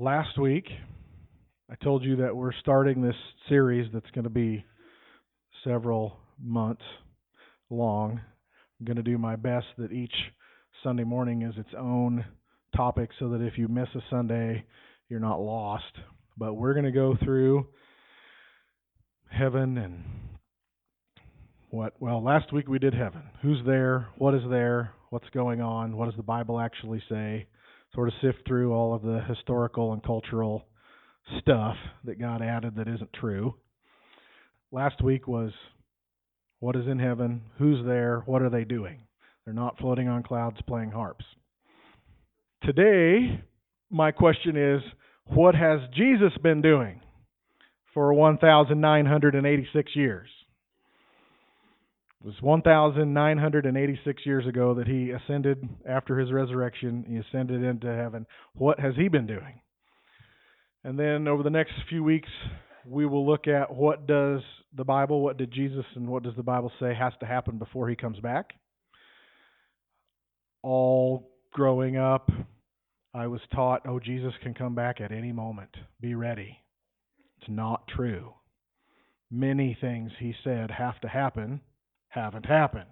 Last week, I told you that we're starting this series that's going to be several months long. I'm going to do my best that each Sunday morning is its own topic so that if you miss a Sunday, you're not lost. But we're going to go through heaven and what well last week we did heaven. Who's there? What is there? What's going on? What does the bible actually say sort of sift through all of the historical and cultural stuff that god added that isn't true. Last week was what is in heaven? Who's there? What are they doing? They're not floating on clouds playing harps. Today my question is what has jesus been doing for 1986 years was 1,986 years ago that he ascended after his resurrection. He ascended into heaven. What has he been doing? And then over the next few weeks, we will look at what does the Bible, what did Jesus, and what does the Bible say has to happen before he comes back. All growing up, I was taught, oh, Jesus can come back at any moment. Be ready. It's not true. Many things he said have to happen haven't happened.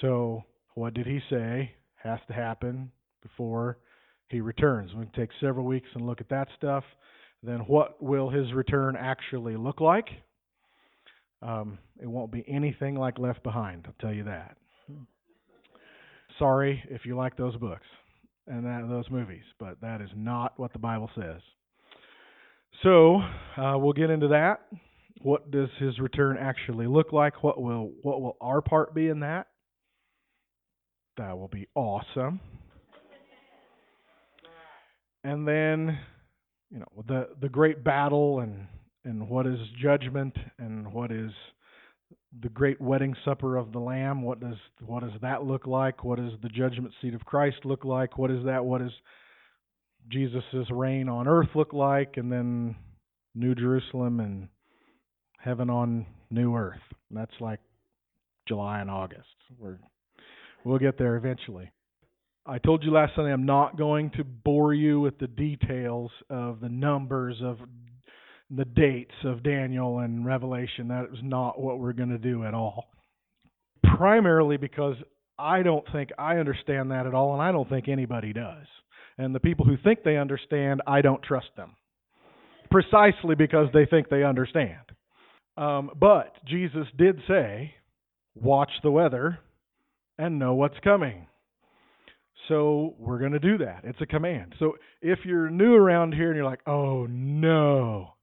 So, what did he say has to happen before he returns? We can take several weeks and look at that stuff. Then, what will his return actually look like? Um, it won't be anything like Left Behind, I'll tell you that. Sorry if you like those books and that, those movies, but that is not what the Bible says. So, uh, we'll get into that what does his return actually look like? What will what will our part be in that? That will be awesome. And then, you know, the the great battle and and what is judgment and what is the great wedding supper of the lamb what does what does that look like what does the judgment seat of christ look like what is that what does jesus' reign on earth look like and then new jerusalem and heaven on new earth. And That's like July and August. We're, we'll get there eventually. I told you last Sunday I'm not going to bore you with the details of the numbers of the dates of Daniel and Revelation. That is not what we're going to do at all. Primarily because I don't think I understand that at all, and I don't think anybody does. And the people who think they understand, I don't trust them. Precisely because they think they understand. Um, but Jesus did say, watch the weather and know what's coming. So we're going to do that. It's a command. So if you're new around here and you're like, oh no,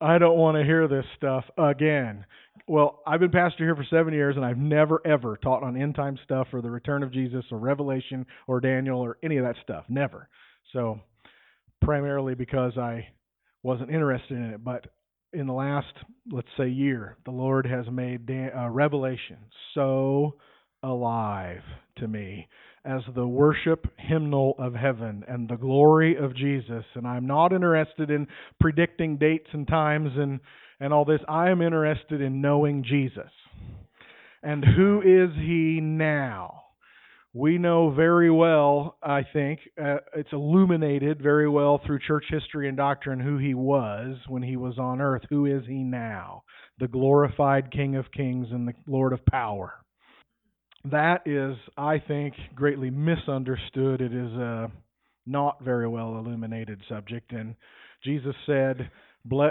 I don't want to hear this stuff again. Well, I've been pastor here for seven years and I've never ever taught on end time stuff or the return of Jesus or Revelation or Daniel or any of that stuff. Never. So primarily because I wasn't interested in it. But in the last, let's say, year, the Lord has made uh, Revelation so alive to me as the worship hymnal of heaven and the glory of Jesus. And I'm not interested in predicting dates and times and, and all this. I am interested in knowing Jesus. And who is he now? We know very well, I think, uh, it's illuminated very well through church history and doctrine who he was when he was on earth. Who is he now? The glorified King of Kings and the Lord of Power. That is, I think, greatly misunderstood. It is a not very well illuminated subject. And Jesus said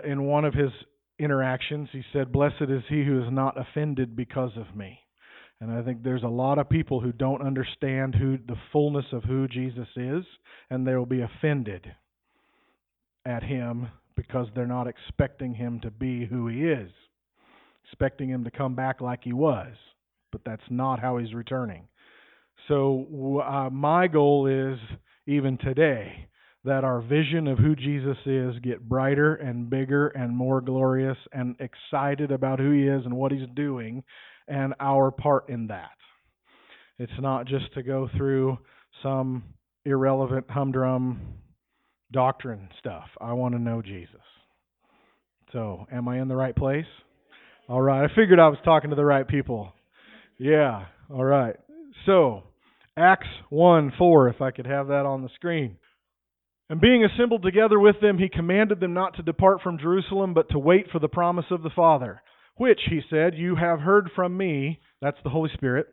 in one of his interactions, he said, Blessed is he who is not offended because of me. And I think there's a lot of people who don't understand who the fullness of who Jesus is, and they will be offended at him because they're not expecting him to be who he is, expecting him to come back like he was. But that's not how he's returning. So, uh, my goal is even today that our vision of who Jesus is get brighter and bigger and more glorious and excited about who he is and what he's doing and our part in that. It's not just to go through some irrelevant humdrum doctrine stuff. I want to know Jesus. So, am I in the right place? All right. I figured I was talking to the right people. Yeah. All right. So, Acts 1 4, if I could have that on the screen. And being assembled together with them, he commanded them not to depart from Jerusalem, but to wait for the promise of the Father, which, he said, you have heard from me. That's the Holy Spirit.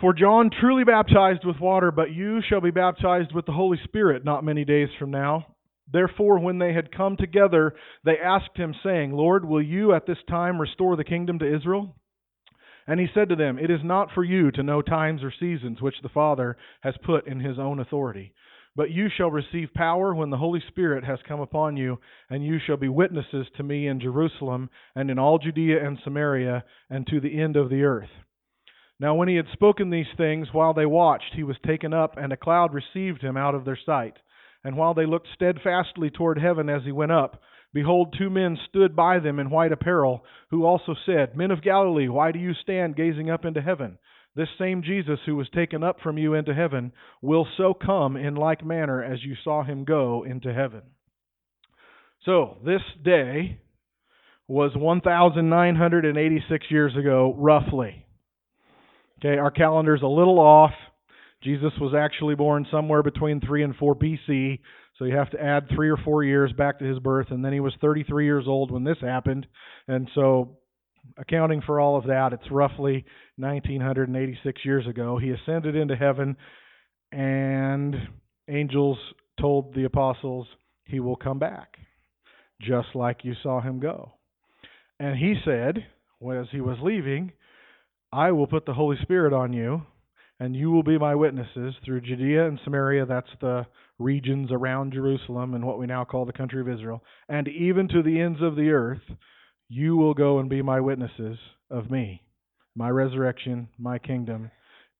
For John truly baptized with water, but you shall be baptized with the Holy Spirit not many days from now. Therefore, when they had come together, they asked him, saying, Lord, will you at this time restore the kingdom to Israel? And he said to them, It is not for you to know times or seasons which the Father has put in his own authority. But you shall receive power when the Holy Spirit has come upon you, and you shall be witnesses to me in Jerusalem, and in all Judea and Samaria, and to the end of the earth. Now, when he had spoken these things, while they watched, he was taken up, and a cloud received him out of their sight. And while they looked steadfastly toward heaven as he went up, behold, two men stood by them in white apparel, who also said, Men of Galilee, why do you stand gazing up into heaven? This same Jesus who was taken up from you into heaven will so come in like manner as you saw him go into heaven. So, this day was 1,986 years ago, roughly. Okay, our calendar's a little off. Jesus was actually born somewhere between 3 and 4 BC, so you have to add 3 or 4 years back to his birth, and then he was 33 years old when this happened. And so accounting for all of that, it's roughly 1986 years ago. He ascended into heaven, and angels told the apostles he will come back, just like you saw him go. And he said, as he was leaving, I will put the Holy Spirit on you, and you will be my witnesses through Judea and Samaria, that's the regions around Jerusalem and what we now call the country of Israel, and even to the ends of the earth you will go and be my witnesses of me, my resurrection, my kingdom.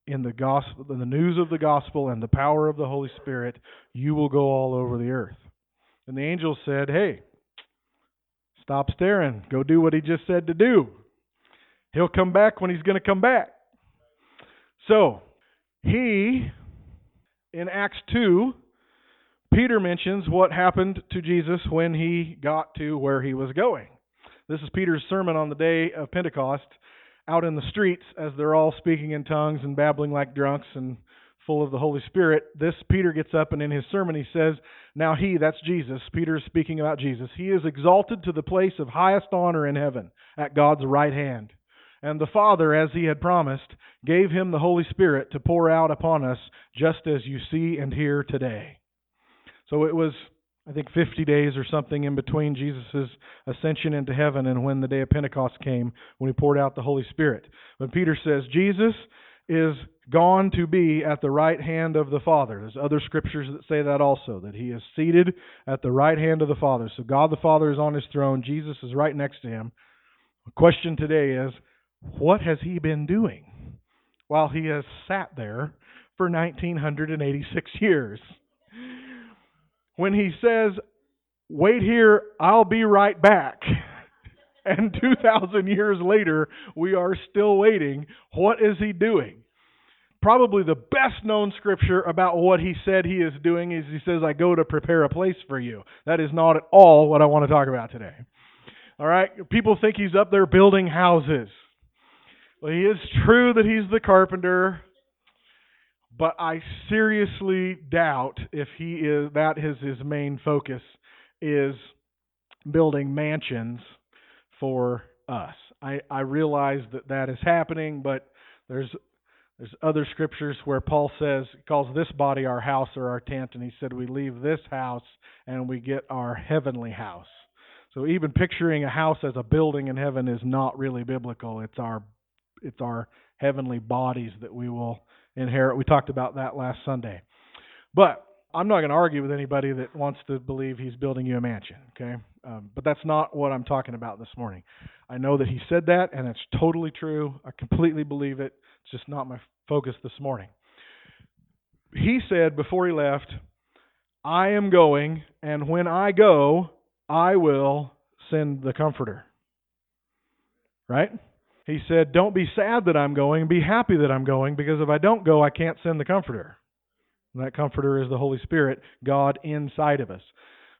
In the gospel, in the news of the gospel and the power of the Holy Spirit, you will go all over the earth. And the angel said, Hey, stop staring. Go do what he just said to do. He'll come back when he's going to come back. So, he, in Acts 2, Peter mentions what happened to Jesus when he got to where he was going. This is Peter's sermon on the day of Pentecost out in the streets as they're all speaking in tongues and babbling like drunks and full of the Holy Spirit. This Peter gets up and in his sermon he says, Now he, that's Jesus, Peter is speaking about Jesus, he is exalted to the place of highest honor in heaven at God's right hand. And the Father, as he had promised, gave him the Holy Spirit to pour out upon us, just as you see and hear today. So it was I think 50 days or something in between Jesus' ascension into heaven and when the day of Pentecost came, when he poured out the Holy Spirit. When Peter says Jesus is gone to be at the right hand of the Father. There's other scriptures that say that also, that he is seated at the right hand of the Father. So God the Father is on his throne, Jesus is right next to him. The question today is, what has he been doing while he has sat there for 1986 years? When he says, Wait here, I'll be right back. And 2,000 years later, we are still waiting. What is he doing? Probably the best known scripture about what he said he is doing is he says, I go to prepare a place for you. That is not at all what I want to talk about today. All right? People think he's up there building houses. Well, he is true that he's the carpenter, but I seriously doubt if he is that is his main focus is building mansions for us. I I realize that that is happening, but there's there's other scriptures where Paul says calls this body our house or our tent, and he said we leave this house and we get our heavenly house. So even picturing a house as a building in heaven is not really biblical. It's our it's our heavenly bodies that we will inherit. We talked about that last Sunday. But I'm not going to argue with anybody that wants to believe he's building you a mansion, okay? Um, but that's not what I'm talking about this morning. I know that he said that, and it's totally true. I completely believe it. It's just not my focus this morning. He said before he left, I am going, and when I go, I will send the Comforter. Right? He said, Don't be sad that I'm going, be happy that I'm going, because if I don't go, I can't send the Comforter. And that Comforter is the Holy Spirit, God inside of us.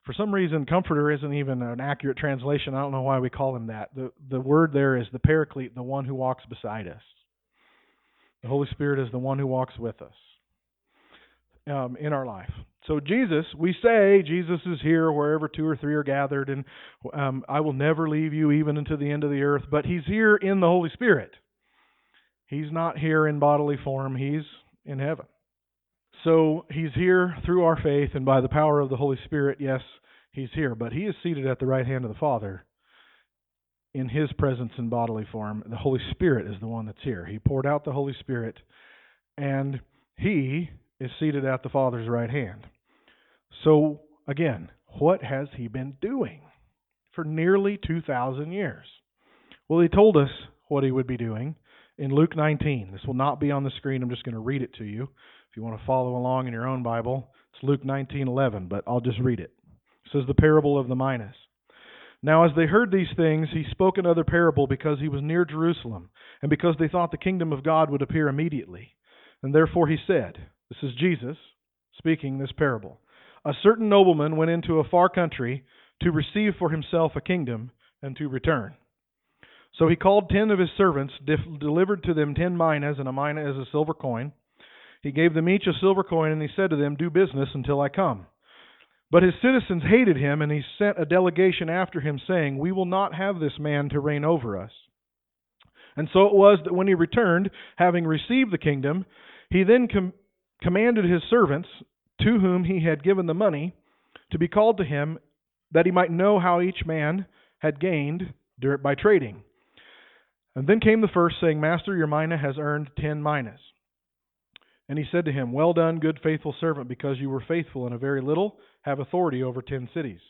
For some reason, Comforter isn't even an accurate translation. I don't know why we call him that. The, the word there is the Paraclete, the one who walks beside us. The Holy Spirit is the one who walks with us um, in our life. So Jesus, we say Jesus is here wherever two or three are gathered, and um, I will never leave you even unto the end of the earth. But He's here in the Holy Spirit. He's not here in bodily form. He's in heaven. So He's here through our faith and by the power of the Holy Spirit. Yes, He's here, but He is seated at the right hand of the Father in His presence in bodily form. The Holy Spirit is the one that's here. He poured out the Holy Spirit, and He is seated at the Father's right hand. So, again, what has he been doing for nearly 2,000 years? Well, he told us what he would be doing in Luke 19. This will not be on the screen. I'm just going to read it to you. If you want to follow along in your own Bible, it's Luke 19:11, but I'll just read it. It says the parable of the minas. Now, as they heard these things, he spoke another parable because he was near Jerusalem, and because they thought the kingdom of God would appear immediately. And therefore he said, This is Jesus speaking this parable. A certain nobleman went into a far country to receive for himself a kingdom and to return. So he called ten of his servants, delivered to them ten minas, and a mina is a silver coin. He gave them each a silver coin, and he said to them, Do business until I come. But his citizens hated him, and he sent a delegation after him, saying, We will not have this man to reign over us. And so it was that when he returned, having received the kingdom, he then com- commanded his servants, to whom he had given the money, to be called to him, that he might know how each man had gained by trading. And then came the first, saying, Master, your mina has earned ten minas. And he said to him, Well done, good faithful servant, because you were faithful in a very little, have authority over ten cities.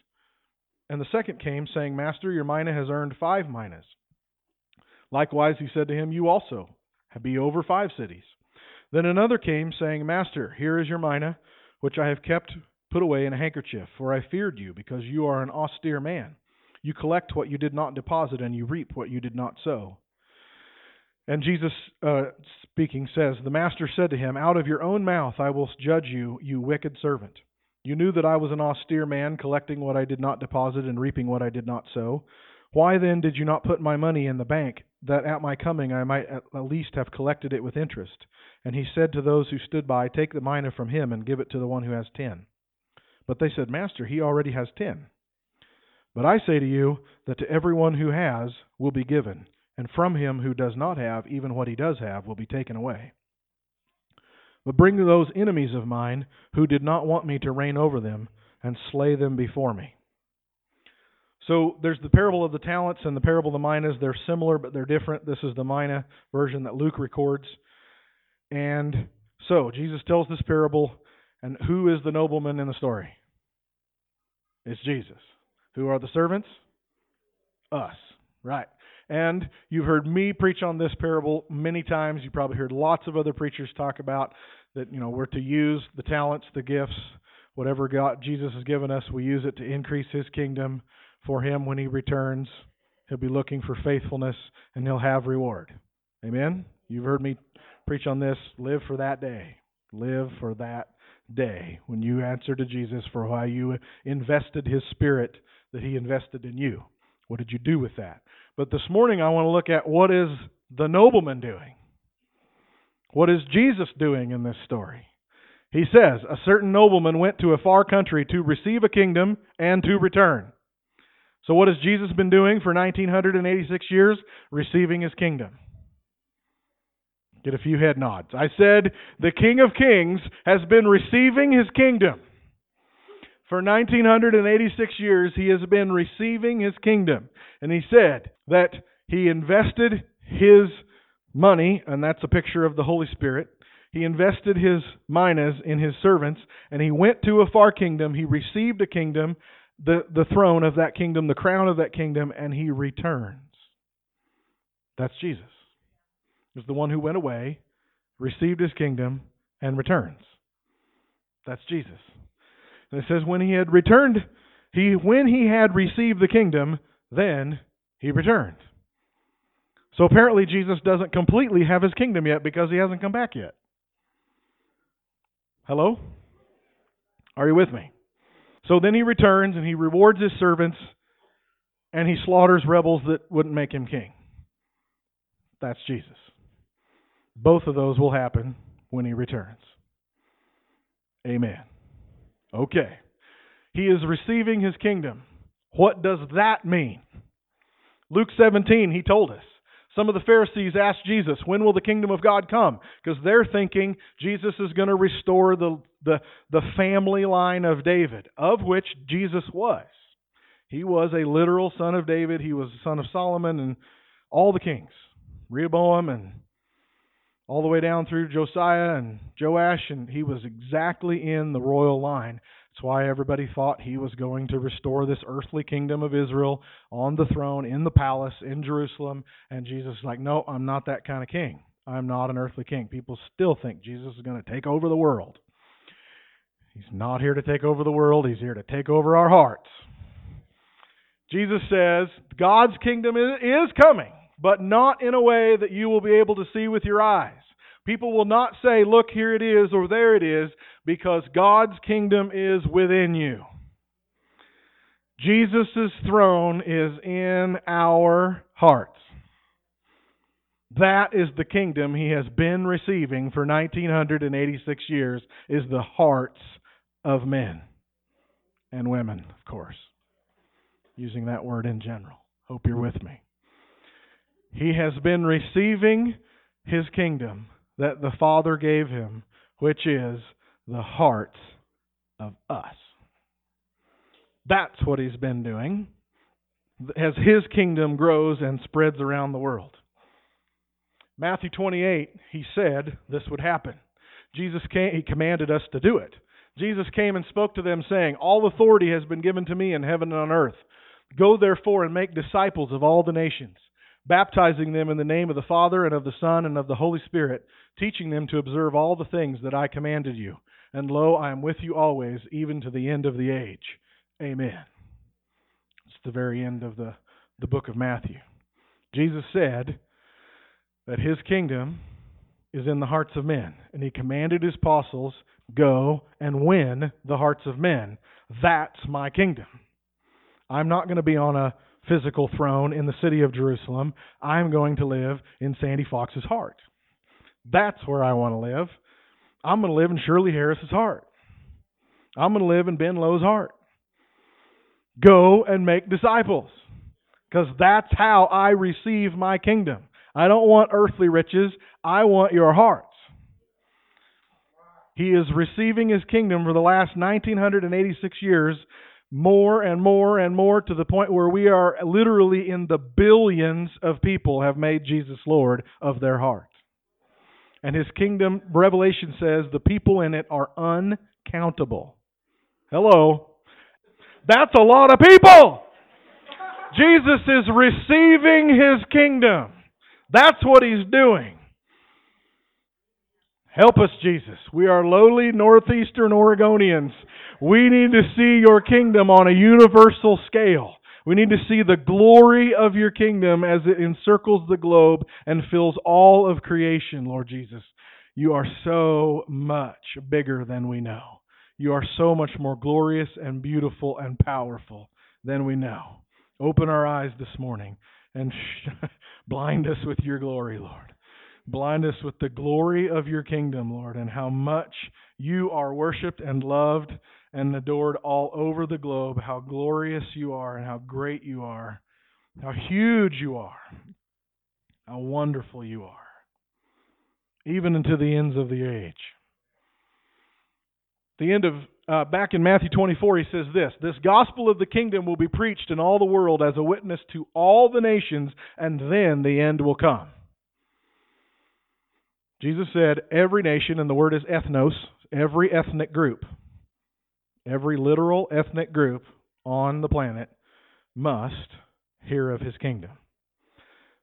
And the second came, saying, Master, your mina has earned five minas. Likewise he said to him, You also be over five cities. Then another came, saying, Master, here is your mina, which I have kept put away in a handkerchief, for I feared you, because you are an austere man. You collect what you did not deposit, and you reap what you did not sow. And Jesus, uh, speaking, says, The master said to him, Out of your own mouth I will judge you, you wicked servant. You knew that I was an austere man, collecting what I did not deposit and reaping what I did not sow. Why then did you not put my money in the bank, that at my coming I might at least have collected it with interest? And he said to those who stood by, Take the mina from him and give it to the one who has ten. But they said, Master, he already has ten. But I say to you that to everyone who has will be given and from him who does not have, even what he does have will be taken away. But bring those enemies of mine who did not want me to reign over them, and slay them before me. So there's the parable of the talents and the parable of the minas. They're similar, but they're different. This is the mina version that Luke records. And so Jesus tells this parable, and who is the nobleman in the story? It's Jesus. Who are the servants? Us. Right. And you've heard me preach on this parable many times. You probably heard lots of other preachers talk about that, you know, we're to use the talents, the gifts, whatever God Jesus has given us, we use it to increase his kingdom for him when he returns. He'll be looking for faithfulness and he'll have reward. Amen. You've heard me preach on this. Live for that day. Live for that day when you answer to Jesus for why you invested his spirit that he invested in you. What did you do with that? But this morning I want to look at what is the nobleman doing? What is Jesus doing in this story? He says, A certain nobleman went to a far country to receive a kingdom and to return. So, what has Jesus been doing for 1986 years? Receiving his kingdom. Get a few head nods. I said, The King of Kings has been receiving his kingdom. For 1986 years, he has been receiving his kingdom. And he said that he invested his money, and that's a picture of the Holy Spirit. He invested his minas in his servants, and he went to a far kingdom. He received a kingdom, the, the throne of that kingdom, the crown of that kingdom, and he returns. That's Jesus. Is the one who went away, received his kingdom, and returns. That's Jesus. And it says, when he had returned, he when he had received the kingdom, then he returned. So apparently Jesus doesn't completely have his kingdom yet because he hasn't come back yet. Hello? Are you with me? So then he returns and he rewards his servants and he slaughters rebels that wouldn't make him king. That's Jesus. Both of those will happen when he returns. Amen. Okay. He is receiving his kingdom. What does that mean? Luke 17, he told us. Some of the Pharisees asked Jesus, When will the kingdom of God come? Because they're thinking Jesus is going to restore the, the, the family line of David, of which Jesus was. He was a literal son of David. He was the son of Solomon and all the kings, Rehoboam and all the way down through Josiah and Joash, and he was exactly in the royal line. That's why everybody thought he was going to restore this earthly kingdom of Israel on the throne in the palace in Jerusalem. And Jesus is like, No, I'm not that kind of king. I'm not an earthly king. People still think Jesus is going to take over the world. He's not here to take over the world, he's here to take over our hearts. Jesus says God's kingdom is coming, but not in a way that you will be able to see with your eyes. People will not say, Look, here it is, or there it is, because God's kingdom is within you. Jesus' throne is in our hearts. That is the kingdom he has been receiving for 1986 years is the hearts of men and women, of course using that word in general. Hope you're with me. He has been receiving his kingdom that the Father gave him, which is the hearts of us. That's what he's been doing as his kingdom grows and spreads around the world. Matthew 28, he said this would happen. Jesus came, he commanded us to do it. Jesus came and spoke to them, saying, All authority has been given to me in heaven and on earth. Go therefore and make disciples of all the nations, baptizing them in the name of the Father and of the Son and of the Holy Spirit, teaching them to observe all the things that I commanded you. And lo, I am with you always, even to the end of the age. Amen. It's the very end of the, the book of Matthew. Jesus said that his kingdom is in the hearts of men, and he commanded his apostles, Go and win the hearts of men. That's my kingdom. I'm not going to be on a physical throne in the city of Jerusalem. I'm going to live in Sandy Fox's heart. That's where I want to live. I'm going to live in Shirley Harris's heart. I'm going to live in Ben Lowe's heart. Go and make disciples because that's how I receive my kingdom. I don't want earthly riches, I want your hearts. He is receiving his kingdom for the last 1986 years more and more and more to the point where we are literally in the billions of people have made Jesus Lord of their heart. And his kingdom, Revelation says, the people in it are uncountable. Hello. That's a lot of people. Jesus is receiving his kingdom. That's what he's doing. Help us, Jesus. We are lowly northeastern Oregonians we need to see your kingdom on a universal scale. We need to see the glory of your kingdom as it encircles the globe and fills all of creation, Lord Jesus. You are so much bigger than we know. You are so much more glorious and beautiful and powerful than we know. Open our eyes this morning and blind us with your glory, Lord. Blind us with the glory of your kingdom, Lord, and how much you are worshiped and loved and adored all over the globe, how glorious you are and how great you are, how huge you are, how wonderful you are, even into the ends of the age. The end of uh, back in Matthew 24, he says this This gospel of the kingdom will be preached in all the world as a witness to all the nations, and then the end will come. Jesus said, Every nation, and the word is ethnos, every ethnic group, every literal ethnic group on the planet must hear of his kingdom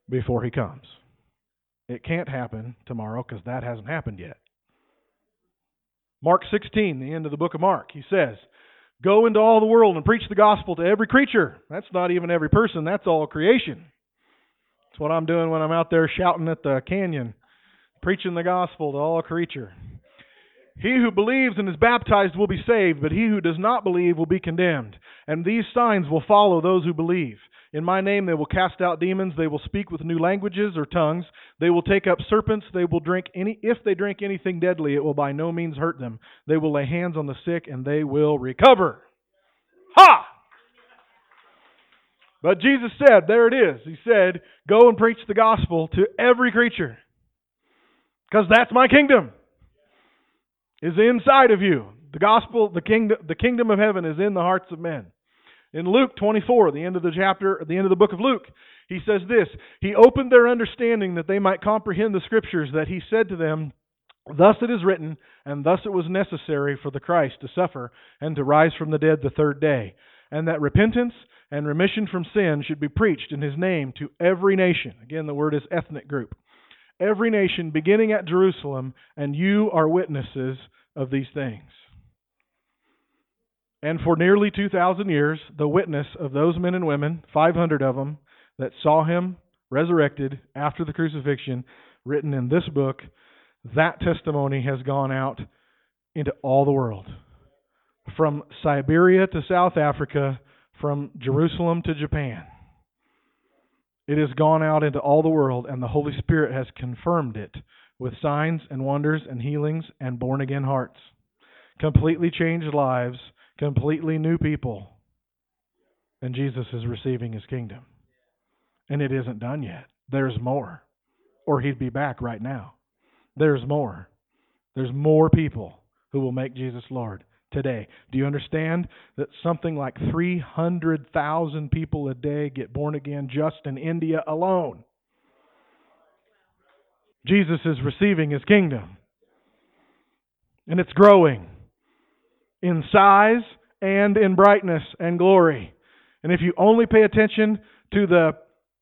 before he comes. It can't happen tomorrow because that hasn't happened yet. Mark 16, the end of the book of Mark, he says, Go into all the world and preach the gospel to every creature. That's not even every person, that's all creation. That's what I'm doing when I'm out there shouting at the canyon, preaching the gospel to all creature. He who believes and is baptized will be saved, but he who does not believe will be condemned. And these signs will follow those who believe. In my name they will cast out demons, they will speak with new languages or tongues, they will take up serpents, they will drink any if they drink anything deadly, it will by no means hurt them. They will lay hands on the sick and they will recover. Ha! But Jesus said, there it is. He said, go and preach the gospel to every creature. Because that's my kingdom. Is inside of you. The gospel, the kingdom, the kingdom of heaven is in the hearts of men. In Luke 24, the end of the chapter, the end of the book of Luke, he says this He opened their understanding that they might comprehend the scriptures, that he said to them, Thus it is written, and thus it was necessary for the Christ to suffer and to rise from the dead the third day, and that repentance and remission from sin should be preached in his name to every nation. Again, the word is ethnic group. Every nation, beginning at Jerusalem, and you are witnesses of these things. And for nearly 2,000 years, the witness of those men and women, 500 of them, that saw him resurrected after the crucifixion, written in this book, that testimony has gone out into all the world. From Siberia to South Africa, from Jerusalem to Japan. It has gone out into all the world, and the Holy Spirit has confirmed it with signs and wonders and healings and born again hearts. Completely changed lives completely new people. And Jesus is receiving his kingdom. And it isn't done yet. There's more. Or he'd be back right now. There's more. There's more people who will make Jesus Lord today. Do you understand that something like 300,000 people a day get born again just in India alone? Jesus is receiving his kingdom. And it's growing in size and in brightness and glory. And if you only pay attention to the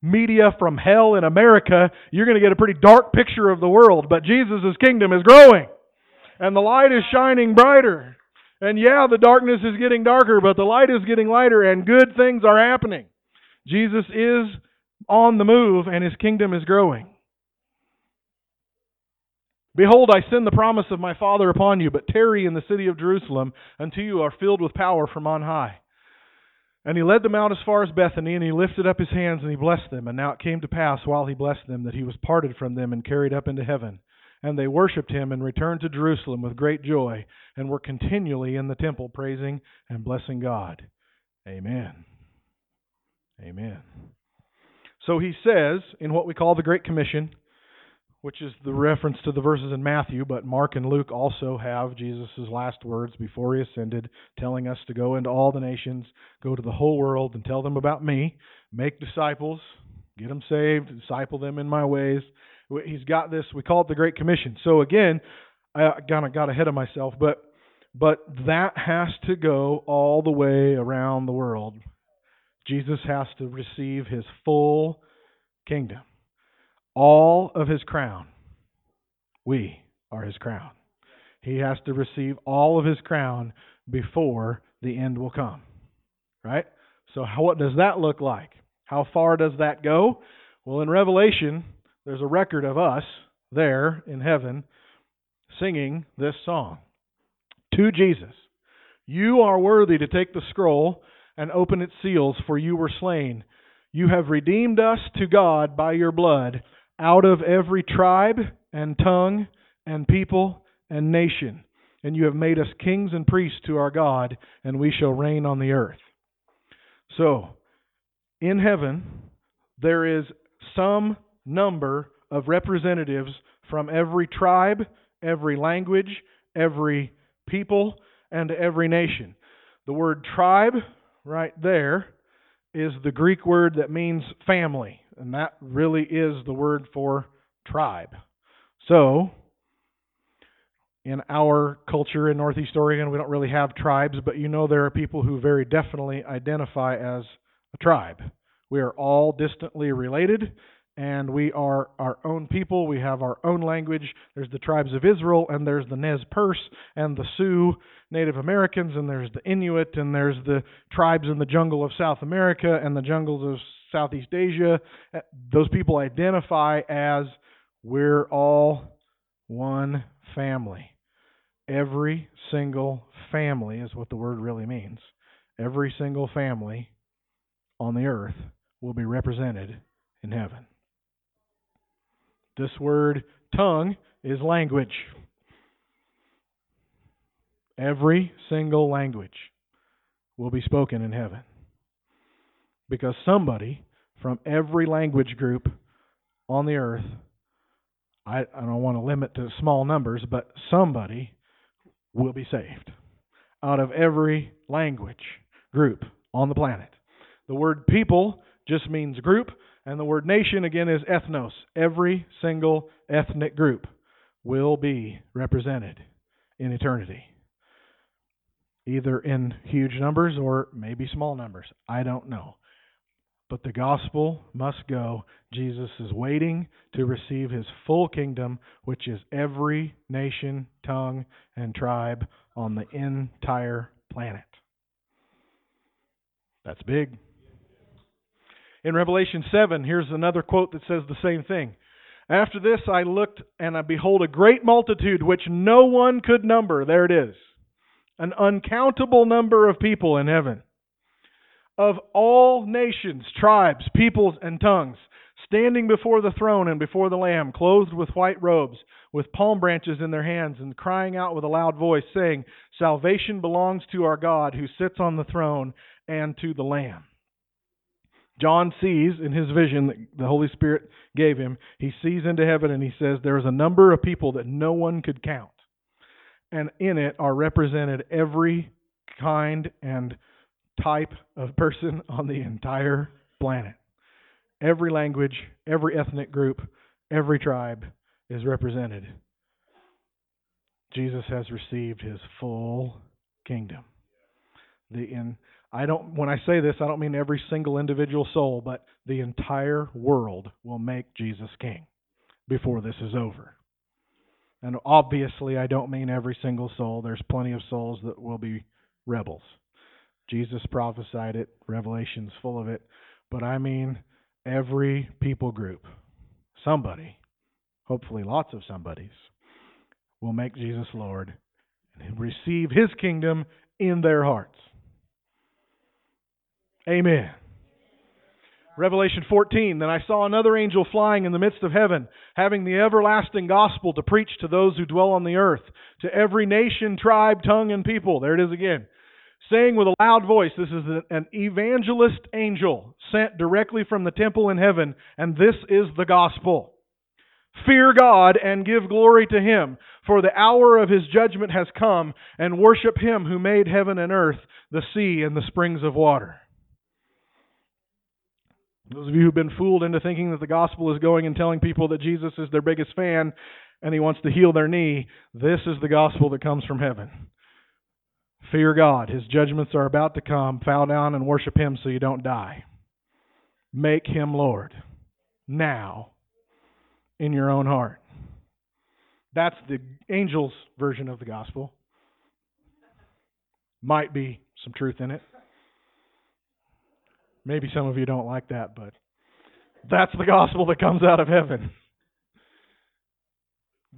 media from hell in America, you're going to get a pretty dark picture of the world. But Jesus' kingdom is growing, and the light is shining brighter. And yeah, the darkness is getting darker, but the light is getting lighter, and good things are happening. Jesus is on the move, and his kingdom is growing. Behold, I send the promise of my Father upon you, but tarry in the city of Jerusalem until you are filled with power from on high. And he led them out as far as Bethany, and he lifted up his hands and he blessed them. And now it came to pass, while he blessed them, that he was parted from them and carried up into heaven. And they worshipped him and returned to Jerusalem with great joy, and were continually in the temple praising and blessing God. Amen. Amen. So he says, in what we call the Great Commission, which is the reference to the verses in Matthew, but Mark and Luke also have Jesus' last words before he ascended, telling us to go into all the nations, go to the whole world, and tell them about me, make disciples, get them saved, disciple them in my ways. He's got this, we call it the Great Commission. So again, I kind of got ahead of myself, but but that has to go all the way around the world. Jesus has to receive his full kingdom all of his crown. We are his crown. He has to receive all of his crown before the end will come. Right? So, how, what does that look like? How far does that go? Well, in Revelation, there's a record of us there in heaven singing this song to Jesus. You are worthy to take the scroll and open its seals, for you were slain. You have redeemed us to God by your blood out of every tribe and tongue and people and nation. And you have made us kings and priests to our God, and we shall reign on the earth. So, in heaven, there is some number of representatives from every tribe, every language, every people, and every nation. The word tribe, right there, is the Greek word that means family and that really is the word for tribe. So, in our culture in Northeast Oregon, we don't really have tribes, but you know there are people who very definitely identify as a tribe. We are all distantly related, and we are our own people. We have our own language. There's the tribes of Israel, and there's the Nez Perce and the Sioux Native Americans, and there's the Inuit, and there's the tribes in the jungle of South America and the jungles of Southeast Asia. Uh, those people identify as we're all one family. Every single family is what the word really means. every single family on the earth will be represented in heaven. This word tongue is language. Every single language will be spoken in heaven. Because somebody from every language group on the earth, I, I don't want to limit to small numbers, but somebody will be saved out of every language group on the planet. The word people just means group, and the word nation again is ethnos. Every single ethnic group will be represented in eternity. Either in huge numbers or maybe small numbers. I don't know. But the gospel must go. Jesus is waiting to receive his full kingdom, which is every nation, tongue, and tribe on the entire planet. That's big. In Revelation 7, here's another quote that says the same thing. After this I looked, and I behold a great multitude which no one could number. There it is. An uncountable number of people in heaven. Of all nations, tribes, peoples, and tongues, standing before the throne and before the Lamb, clothed with white robes, with palm branches in their hands, and crying out with a loud voice, saying, Salvation belongs to our God who sits on the throne and to the Lamb. John sees in his vision that the Holy Spirit gave him, he sees into heaven and he says, There is a number of people that no one could count. And in it are represented every kind and type of person on the entire planet. Every language, every ethnic group, every tribe is represented. Jesus has received his full kingdom. The in I don't when I say this, I don't mean every single individual soul, but the entire world will make Jesus king before this is over. And obviously, I don't mean every single soul. There's plenty of souls that will be rebels. Jesus prophesied it, Revelation's full of it, but I mean every people group. Somebody, hopefully lots of somebodies, will make Jesus Lord and receive his kingdom in their hearts. Amen. Revelation 14 Then I saw another angel flying in the midst of heaven, having the everlasting gospel to preach to those who dwell on the earth, to every nation, tribe, tongue, and people. There it is again. Saying with a loud voice, This is an evangelist angel sent directly from the temple in heaven, and this is the gospel. Fear God and give glory to Him, for the hour of His judgment has come, and worship Him who made heaven and earth, the sea, and the springs of water. Those of you who've been fooled into thinking that the gospel is going and telling people that Jesus is their biggest fan and he wants to heal their knee, this is the gospel that comes from heaven. Fear God. His judgments are about to come. Bow down and worship him so you don't die. Make him Lord now in your own heart. That's the angel's version of the gospel. Might be some truth in it. Maybe some of you don't like that, but that's the gospel that comes out of heaven.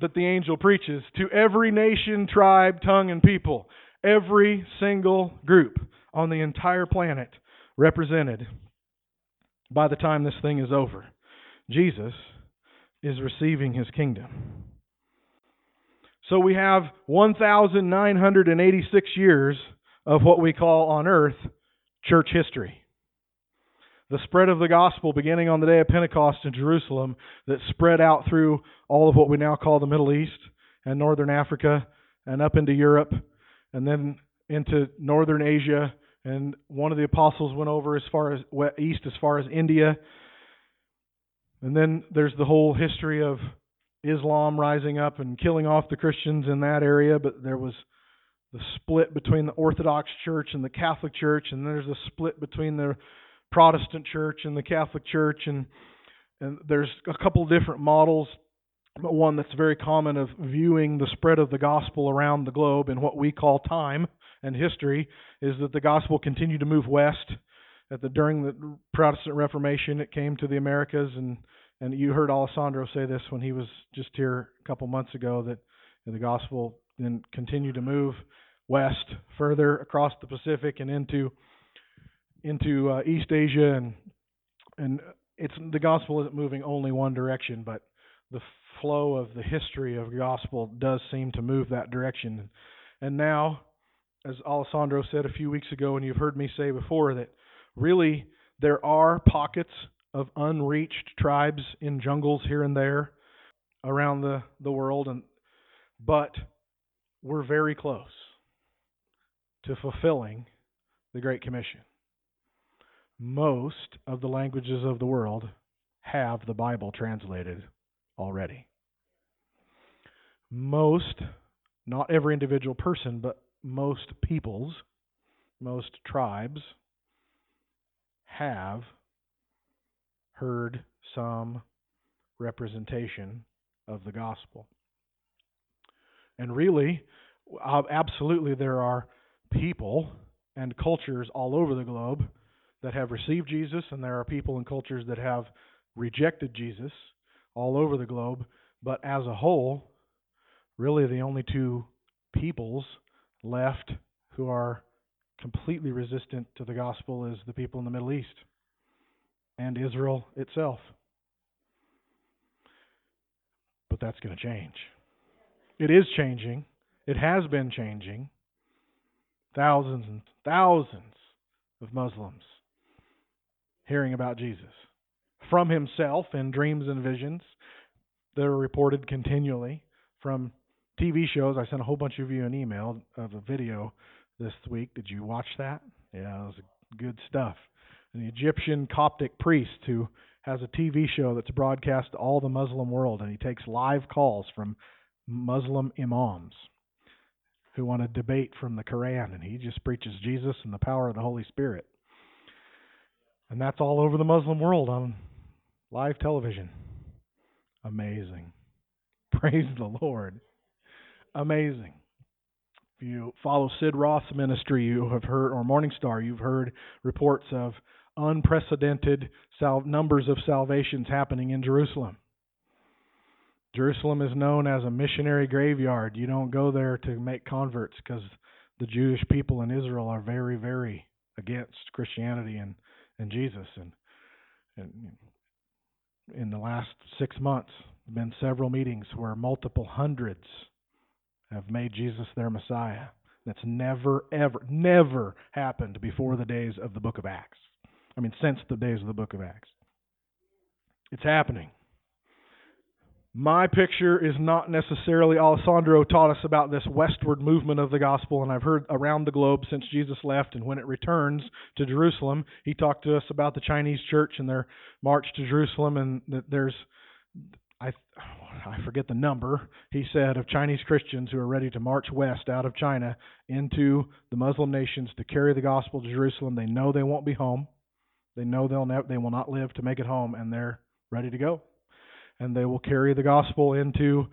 That the angel preaches to every nation, tribe, tongue, and people, every single group on the entire planet represented by the time this thing is over. Jesus is receiving his kingdom. So we have 1,986 years of what we call on earth church history the spread of the gospel beginning on the day of Pentecost in Jerusalem that spread out through all of what we now call the Middle East and northern Africa and up into Europe and then into northern Asia. And one of the apostles went over as far as east as far as India. And then there's the whole history of Islam rising up and killing off the Christians in that area. But there was the split between the Orthodox Church and the Catholic Church. And there's a split between the Protestant church and the Catholic Church, and and there's a couple different models. But one that's very common of viewing the spread of the gospel around the globe in what we call time and history is that the gospel continued to move west. At the during the Protestant Reformation, it came to the Americas, and and you heard Alessandro say this when he was just here a couple months ago that the gospel then continued to move west, further across the Pacific and into into uh, East Asia, and and it's the gospel isn't moving only one direction, but the flow of the history of gospel does seem to move that direction. And now, as Alessandro said a few weeks ago, and you've heard me say before, that really there are pockets of unreached tribes in jungles here and there around the, the world, and but we're very close to fulfilling the Great Commission. Most of the languages of the world have the Bible translated already. Most, not every individual person, but most peoples, most tribes have heard some representation of the gospel. And really, uh, absolutely, there are people and cultures all over the globe that have received Jesus, and there are people and cultures that have rejected Jesus all over the globe. But as a whole, really the only two peoples left who are completely resistant to the gospel is the people in the Middle East and Israel itself. But that's going to change. It is changing. It has been changing. Thousands and thousands of Muslims hearing about Jesus from himself in dreams and visions that are reported continually from TV shows. I sent a whole bunch of you an email of a video this week. Did you watch that? Yeah, it was good stuff. An Egyptian Coptic priest who has a TV show that's broadcast to all the Muslim world, and he takes live calls from Muslim imams who want to debate from the Quran, and he just preaches Jesus and the power of the Holy Spirit. And that's all over the Muslim world on live television. Amazing. Praise the Lord. Amazing. If you follow Sid Roth's ministry, you have heard, or Morningstar, you've heard reports of unprecedented sal- numbers of salvations happening in Jerusalem. Jerusalem is known as a missionary graveyard. You don't go there to make converts because the Jewish people in Israel are very, very against Christianity and, and Jesus. And, and in the last six months, there have been several meetings where multiple hundreds have made Jesus their Messiah. That's never, ever, never happened before the days of the book of Acts. I mean, since the days of the book of Acts. It's happening. My picture is not necessarily, Alessandro taught us about this westward movement of the gospel, and I've heard around the globe since Jesus left, and when it returns to Jerusalem, he talked to us about the Chinese church and their march to Jerusalem, and that there's, I, I forget the number, he said, of Chinese Christians who are ready to march west out of China into the Muslim nations to carry the gospel to Jerusalem. They know they won't be home. They know they'll ne- they will not live to make it home, and they're ready to go and they will carry the gospel into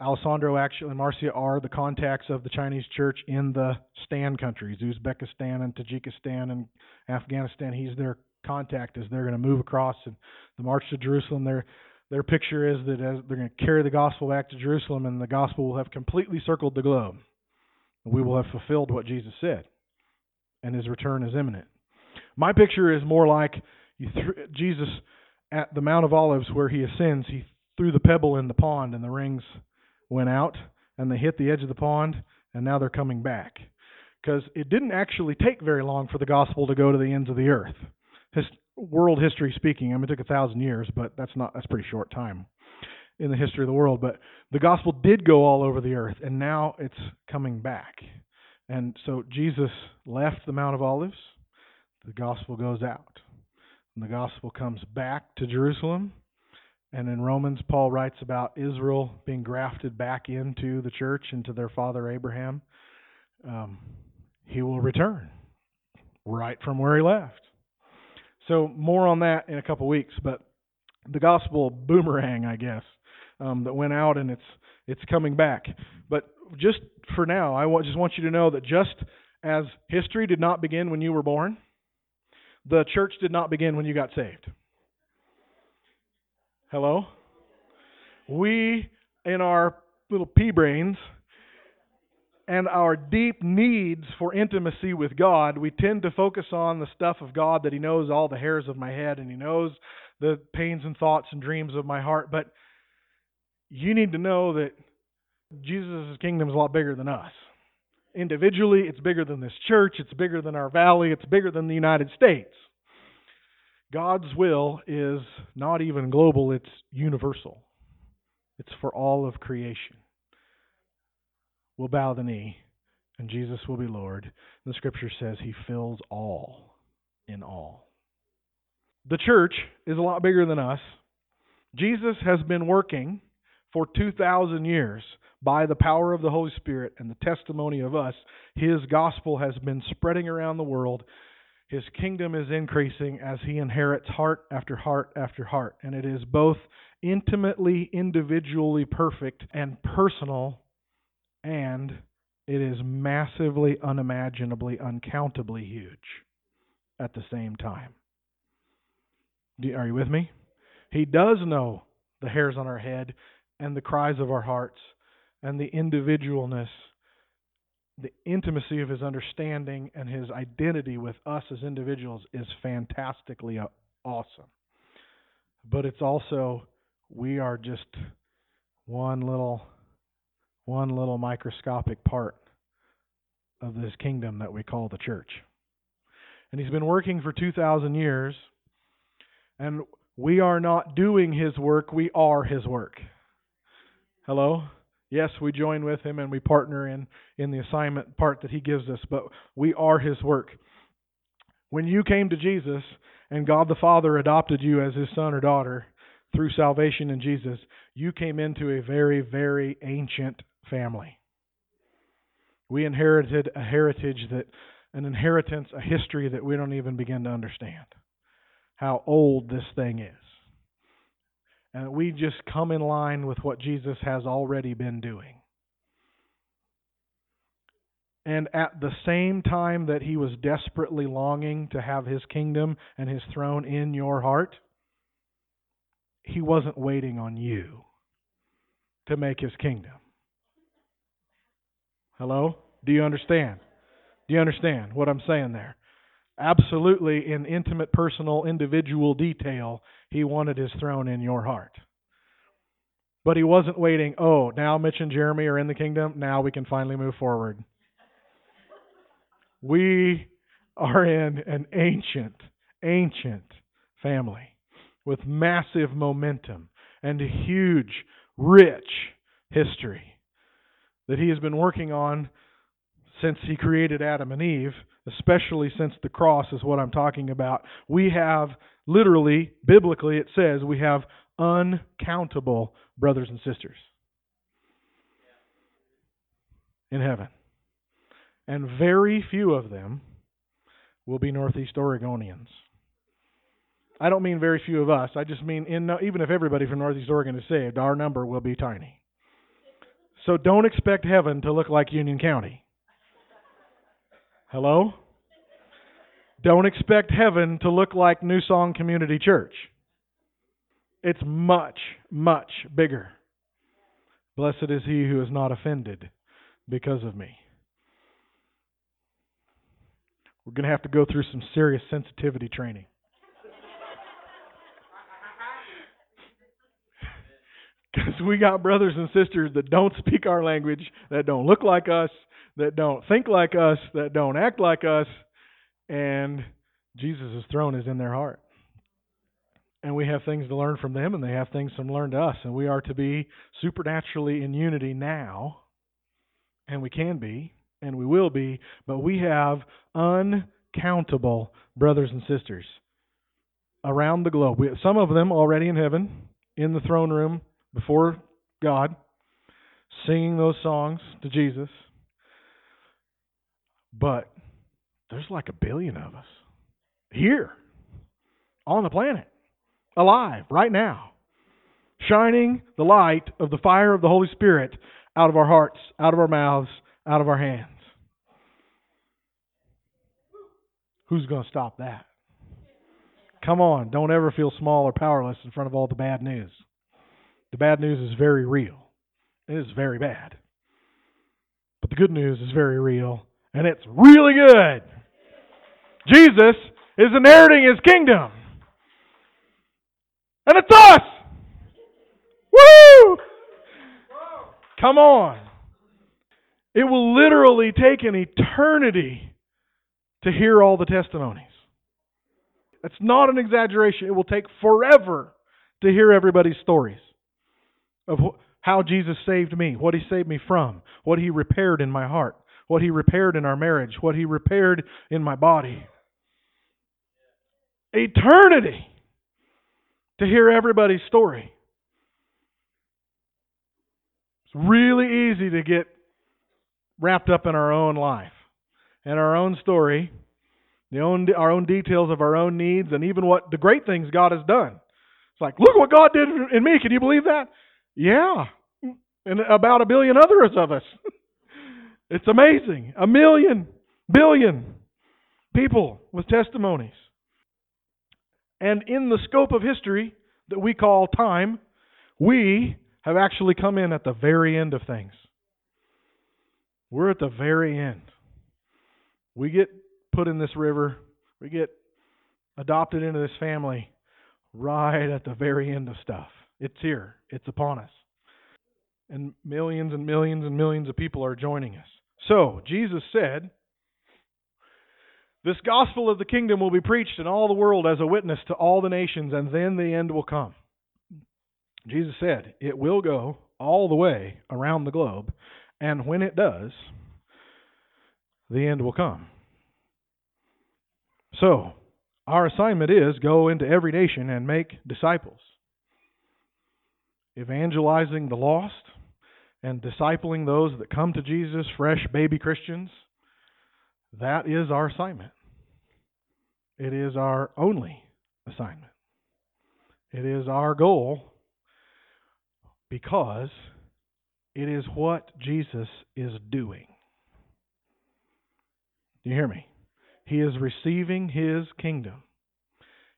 Alessandro actually and Marcia are the contacts of the Chinese church in the Stan countries, Uzbekistan and Tajikistan and Afghanistan. He's their contact as they're going to move across and the march to Jerusalem. Their their picture is that as they're going to carry the gospel back to Jerusalem, and the gospel will have completely circled the globe. We will have fulfilled what Jesus said, and His return is imminent. My picture is more like th- Jesus at the Mount of Olives where he ascends, he threw the pebble in the pond and the rings went out and they hit the edge of the pond and now they're coming back. Because it didn't actually take very long for the gospel to go to the ends of the earth. His, world history speaking, I mean, it took a thousand years, but that's not that's pretty short time in the history of the world. But the gospel did go all over the earth, and now it's coming back. And so Jesus left the Mount of Olives. The gospel goes out. And the gospel comes back to Jerusalem. And in Romans, Paul writes about Israel being grafted back into the church, into their father Abraham. Um, he will return right from where he left. So, more on that in a couple weeks. But the gospel boomerang, I guess, um, that went out and it's it's coming back. But just for now, I just want you to know that just as history did not begin when you were born, the church did not begin when you got saved. Hello? We, in our little pea brains, and our deep needs for intimacy with God, we tend to focus on the stuff of God that He knows all the hairs of my head and He knows the pains and thoughts and dreams of my heart. But you need to know that Jesus' kingdom is a lot bigger than us. Individually, it's bigger than this church, it's bigger than our valley, it's bigger than the United States. God's will is not even global, it's universal. It's for all of creation. We'll bow the knee, and Jesus will be Lord. The scripture says he fills all in all. The church is a lot bigger than us. Jesus has been working for 2,000 years by the power of the Holy Spirit and the testimony of us. His gospel has been spreading around the world. His kingdom is increasing as he inherits heart after heart after heart. And it is both intimately, individually perfect and personal, and it is massively, unimaginably, uncountably huge at the same time. Are you with me? He does know the hairs on our head and the cries of our hearts and the individualness, the intimacy of his understanding and his identity with us as individuals is fantastically uh, awesome. But it's also we are just one little one little microscopic part of this kingdom that we call the church. And he's been working for 2000 years and we are not doing his work, we are his work. Hello? Yes, we join with him and we partner in, in the assignment part that he gives us, but we are his work. When you came to Jesus and God the Father adopted you as his son or daughter through salvation in Jesus, you came into a very, very ancient family. We inherited a heritage that, an inheritance, a history that we don't even begin to understand how old this thing is. And we just come in line with what Jesus has already been doing. And at the same time that he was desperately longing to have his kingdom and his throne in your heart, he wasn't waiting on you to make his kingdom. Hello? Do you understand? Do you understand what I'm saying there? Absolutely, in intimate, personal, individual detail, he wanted his throne in your heart. But he wasn't waiting, oh, now Mitch and Jeremy are in the kingdom, now we can finally move forward. We are in an ancient, ancient family with massive momentum and a huge, rich history that he has been working on since he created Adam and Eve, especially since the cross is what I'm talking about. We have literally, biblically, it says we have uncountable brothers and sisters in heaven. And very few of them will be Northeast Oregonians. I don't mean very few of us. I just mean in, even if everybody from Northeast Oregon is saved, our number will be tiny. So don't expect heaven to look like Union County. Hello? Don't expect heaven to look like New Song Community Church. It's much, much bigger. Blessed is he who is not offended because of me. We're going to have to go through some serious sensitivity training. Because we got brothers and sisters that don't speak our language, that don't look like us, that don't think like us, that don't act like us, and Jesus' throne is in their heart. And we have things to learn from them, and they have things to learn to us. And we are to be supernaturally in unity now, and we can be, and we will be, but we have uncountable brothers and sisters around the globe. We, some of them already in heaven, in the throne room before God, singing those songs to Jesus. But there's like a billion of us here on the planet, alive right now, shining the light of the fire of the Holy Spirit out of our hearts, out of our mouths, out of our hands. Who's going to stop that? Come on, don't ever feel small or powerless in front of all the bad news. The bad news is very real. It is very bad But the good news is very real, and it's really good. Jesus is inheriting his kingdom. And it's us! Woo! Come on. It will literally take an eternity to hear all the testimonies. It's not an exaggeration. It will take forever to hear everybody's stories of how Jesus saved me, what he saved me from, what he repaired in my heart, what he repaired in our marriage, what he repaired in my body. Eternity to hear everybody's story. It's really easy to get wrapped up in our own life and our own story, the own, our own details of our own needs, and even what the great things God has done. It's like, look what God did in me. Can you believe that? Yeah. And about a billion others of us. it's amazing. A million, billion people with testimonies. And in the scope of history that we call time, we have actually come in at the very end of things. We're at the very end. We get put in this river, we get adopted into this family right at the very end of stuff. It's here, it's upon us. And millions and millions and millions of people are joining us. So, Jesus said, This gospel of the kingdom will be preached in all the world as a witness to all the nations, and then the end will come. Jesus said, It will go all the way around the globe, and when it does, the end will come. So, our assignment is go into every nation and make disciples. Evangelizing the lost and discipling those that come to Jesus, fresh baby Christians, that is our assignment. It is our only assignment. It is our goal because it is what Jesus is doing. Do you hear me? He is receiving his kingdom.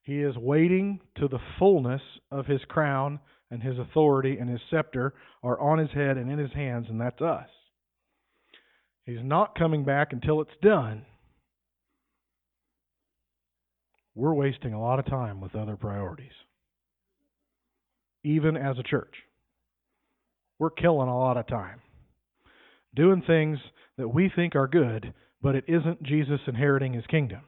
He is waiting to the fullness of his crown and his authority and his scepter are on his head and in his hands, and that's us. He's not coming back until it's done. We're wasting a lot of time with other priorities, even as a church. We're killing a lot of time doing things that we think are good, but it isn't Jesus inheriting his kingdom.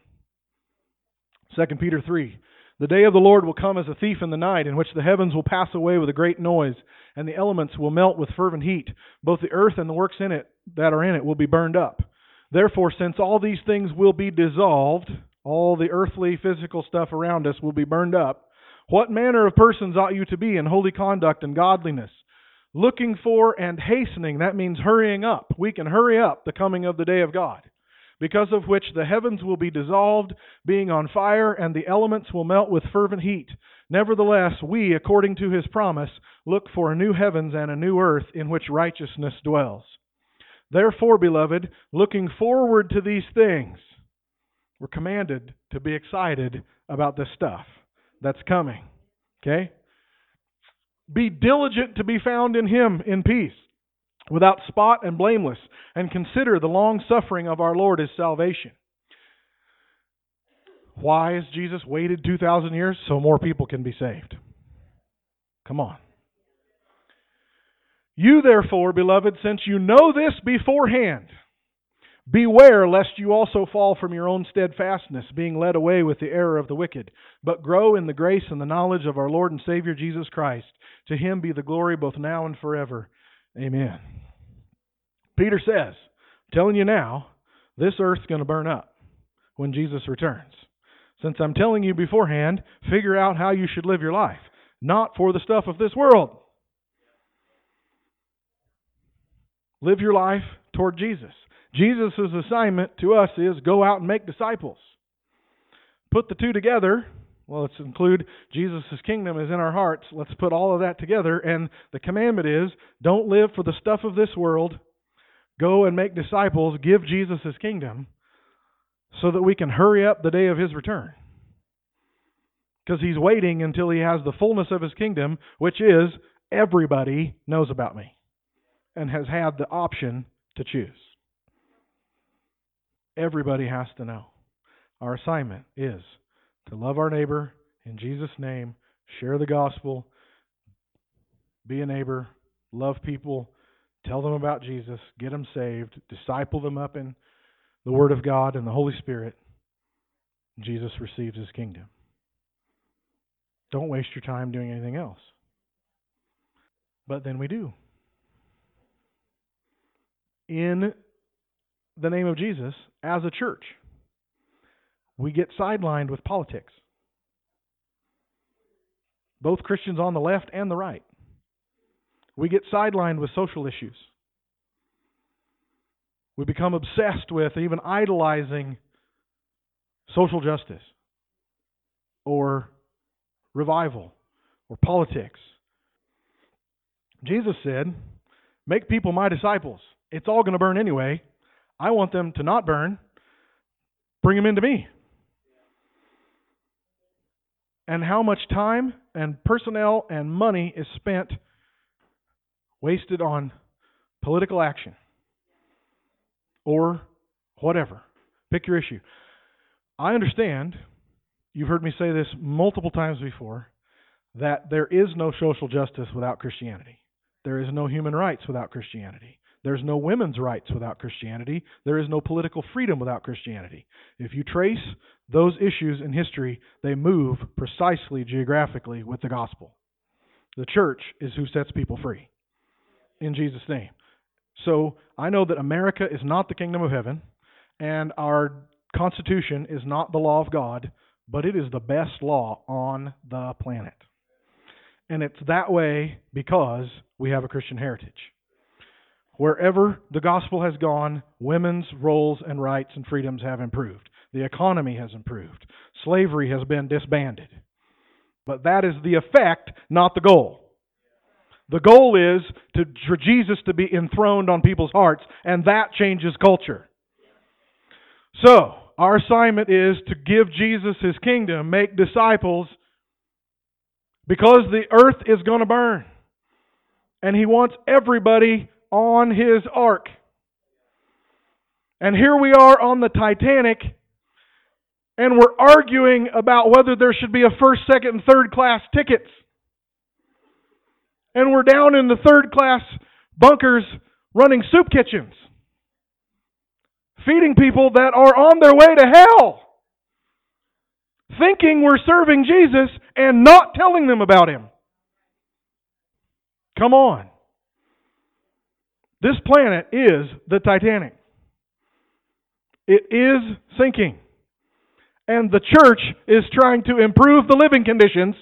2 Peter 3 the day of the Lord will come as a thief in the night, in which the heavens will pass away with a great noise, and the elements will melt with fervent heat. Both the earth and the works in it that are in it will be burned up. Therefore, since all these things will be dissolved, all the earthly, physical stuff around us will be burned up, what manner of persons ought you to be in holy conduct and godliness? Looking for and hastening, that means hurrying up. We can hurry up the coming of the day of God because of which the heavens will be dissolved, being on fire, and the elements will melt with fervent heat. Nevertheless, we, according to his promise, look for a new heavens and a new earth in which righteousness dwells. Therefore, beloved, looking forward to these things, we're commanded to be excited about this stuff that's coming. Okay? Be diligent to be found in him in peace without spot and blameless, and consider the long suffering of our Lord as salvation. Why has Jesus waited 2,000 years? So more people can be saved. Come on. You, therefore, beloved, since you know this beforehand, beware lest you also fall from your own steadfastness, being led away with the error of the wicked, but grow in the grace and the knowledge of our Lord and Savior Jesus Christ. To him be the glory both now and forever. Amen. Peter says, telling you now, this earth's going to burn up when Jesus returns. Since I'm telling you beforehand, figure out how you should live your life, not for the stuff of this world. Live your life toward Jesus. Jesus' assignment to us is go out and make disciples. Put the two together, well, let's include Jesus' kingdom is in our hearts. Let's put all of that together. And the commandment is don't live for the stuff of this world. Go and make disciples. Give Jesus kingdom so that we can hurry up the day of his return. Because he's waiting until he has the fullness of his kingdom, which is everybody knows about me and has had the option to choose. Everybody has to know. Our assignment is to love our neighbor in Jesus' name, share the gospel, be a neighbor, love people, tell them about Jesus, get them saved, disciple them up in the Word of God and the Holy Spirit. Jesus receives his kingdom. Don't waste your time doing anything else. But then we do. In the name of Jesus, as a church, we get sidelined with politics. Both Christians on the left and the right. We get sidelined with social issues. We become obsessed with, even idolizing, social justice or revival or politics. Jesus said, Make people my disciples. It's all going to burn anyway. I want them to not burn. Bring them into me. And how much time and personnel and money is spent wasted on political action or whatever. Pick your issue. I understand, you've heard me say this multiple times before, that there is no social justice without Christianity. There is no human rights without Christianity. There's no women's rights without Christianity. There is no political freedom without Christianity. If you trace those issues in history, they move precisely geographically with the gospel. The church is who sets people free. In Jesus' name. So I know that America is not the kingdom of heaven, and our Constitution is not the law of God, but it is the best law on the planet. And it's that way because we have a Christian heritage. Wherever the gospel has gone, women's roles and rights and freedoms have improved. The economy has improved. Slavery has been disbanded. But that is the effect, not the goal. The goal is to, for Jesus to be enthroned on people's hearts, and that changes culture. So, our assignment is to give Jesus his kingdom, make disciples, because the earth is going to burn. And he wants everybody on his ark. And here we are on the Titanic, and we're arguing about whether there should be a first, second, and third class tickets. And we're down in the third class bunkers running soup kitchens feeding people that are on their way to hell, thinking we're serving Jesus and not telling them about Him. Come on. This planet is the Titanic. It is sinking. And the church is trying to improve the living conditions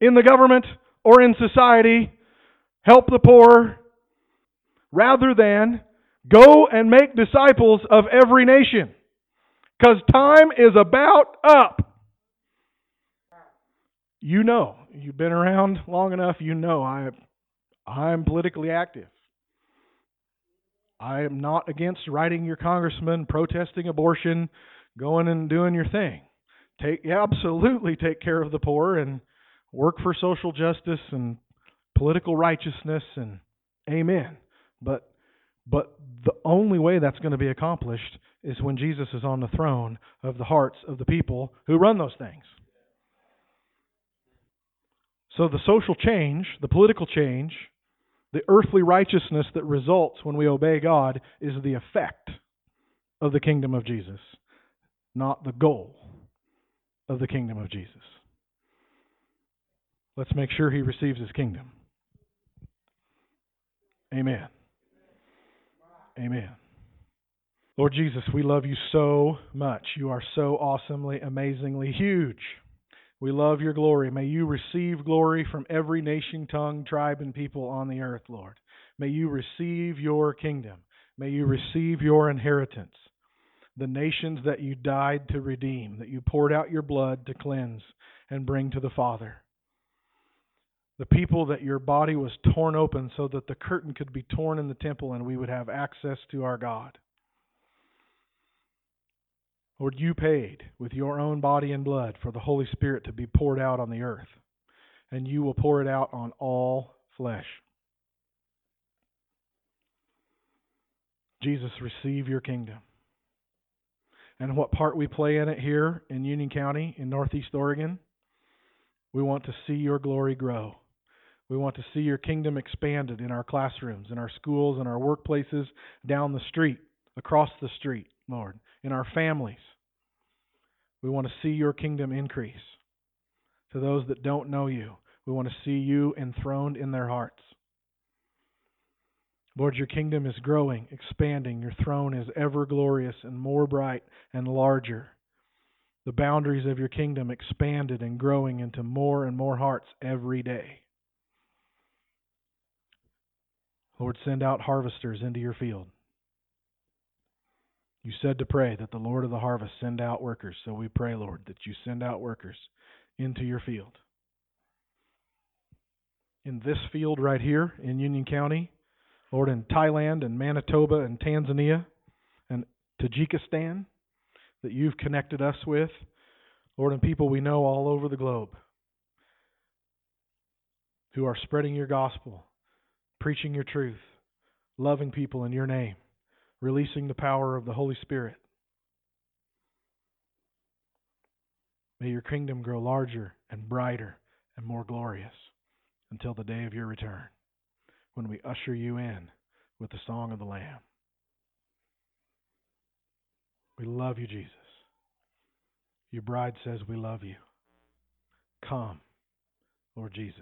in the government or in society, help the poor, rather than Go and make disciples of every nation. Because time is about up. You know, you've been around long enough, you know I I'm politically active. I am not against writing your congressman, protesting abortion, going and doing your thing. Take absolutely take care of the poor and work for social justice and political righteousness and amen. But but the only way that's going to be accomplished is when Jesus is on the throne of the hearts of the people who run those things. So the social change, the political change, the earthly righteousness that results when we obey God is the effect of the kingdom of Jesus, not the goal of the kingdom of Jesus. Let's make sure he receives his kingdom. Amen. Amen. Lord Jesus, we love you so much. You are so awesomely, amazingly huge. We love your glory. May you receive glory from every nation, tongue, tribe, and people on the earth, Lord. May you receive your kingdom. May you receive your inheritance. The nations that you died to redeem, that you poured out your blood to cleanse and bring to the Father the people that your body was torn open so that the curtain could be torn in the temple and we would have access to our God. Lord, you paid with your own body and blood for the Holy Spirit to be poured out on the earth, and you will pour it out on all flesh. Jesus, receive your kingdom. and what part we play in it here in Union County in Northeast Oregon. We want to see your glory grow. We want to see your kingdom expanded in our classrooms, in our schools, in our workplaces, down the street, across the street, Lord, in our families. We want to see your kingdom increase. To those that don't know you, we want to see you enthroned in their hearts. Lord, your kingdom is growing, expanding. Your throne is ever glorious and more bright and larger. The boundaries of your kingdom expanded and growing into more and more hearts every day. Lord, send out harvesters into your field. You said to pray that the Lord of the harvest send out workers. So we pray, Lord, that you send out workers into your field. In this field right here in Union County, Lord, in Thailand and Manitoba and Tanzania and Tajikistan that you've connected us with, Lord, and people we know all over the globe who are spreading your gospel, preaching your truth, loving people in your name, releasing the power of the Holy Spirit. May your kingdom grow larger and brighter and more glorious until the day of your return when we usher you in with the song of the Lamb. We love you, Jesus. Your bride says, We love you. Come, Lord Jesus.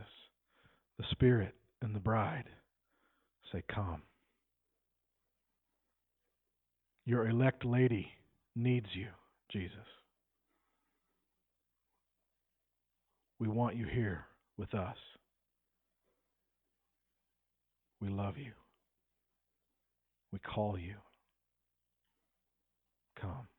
The Spirit and the bride say, Come. Your elect lady needs you, Jesus. We want you here with us. We love you. We call you. Come.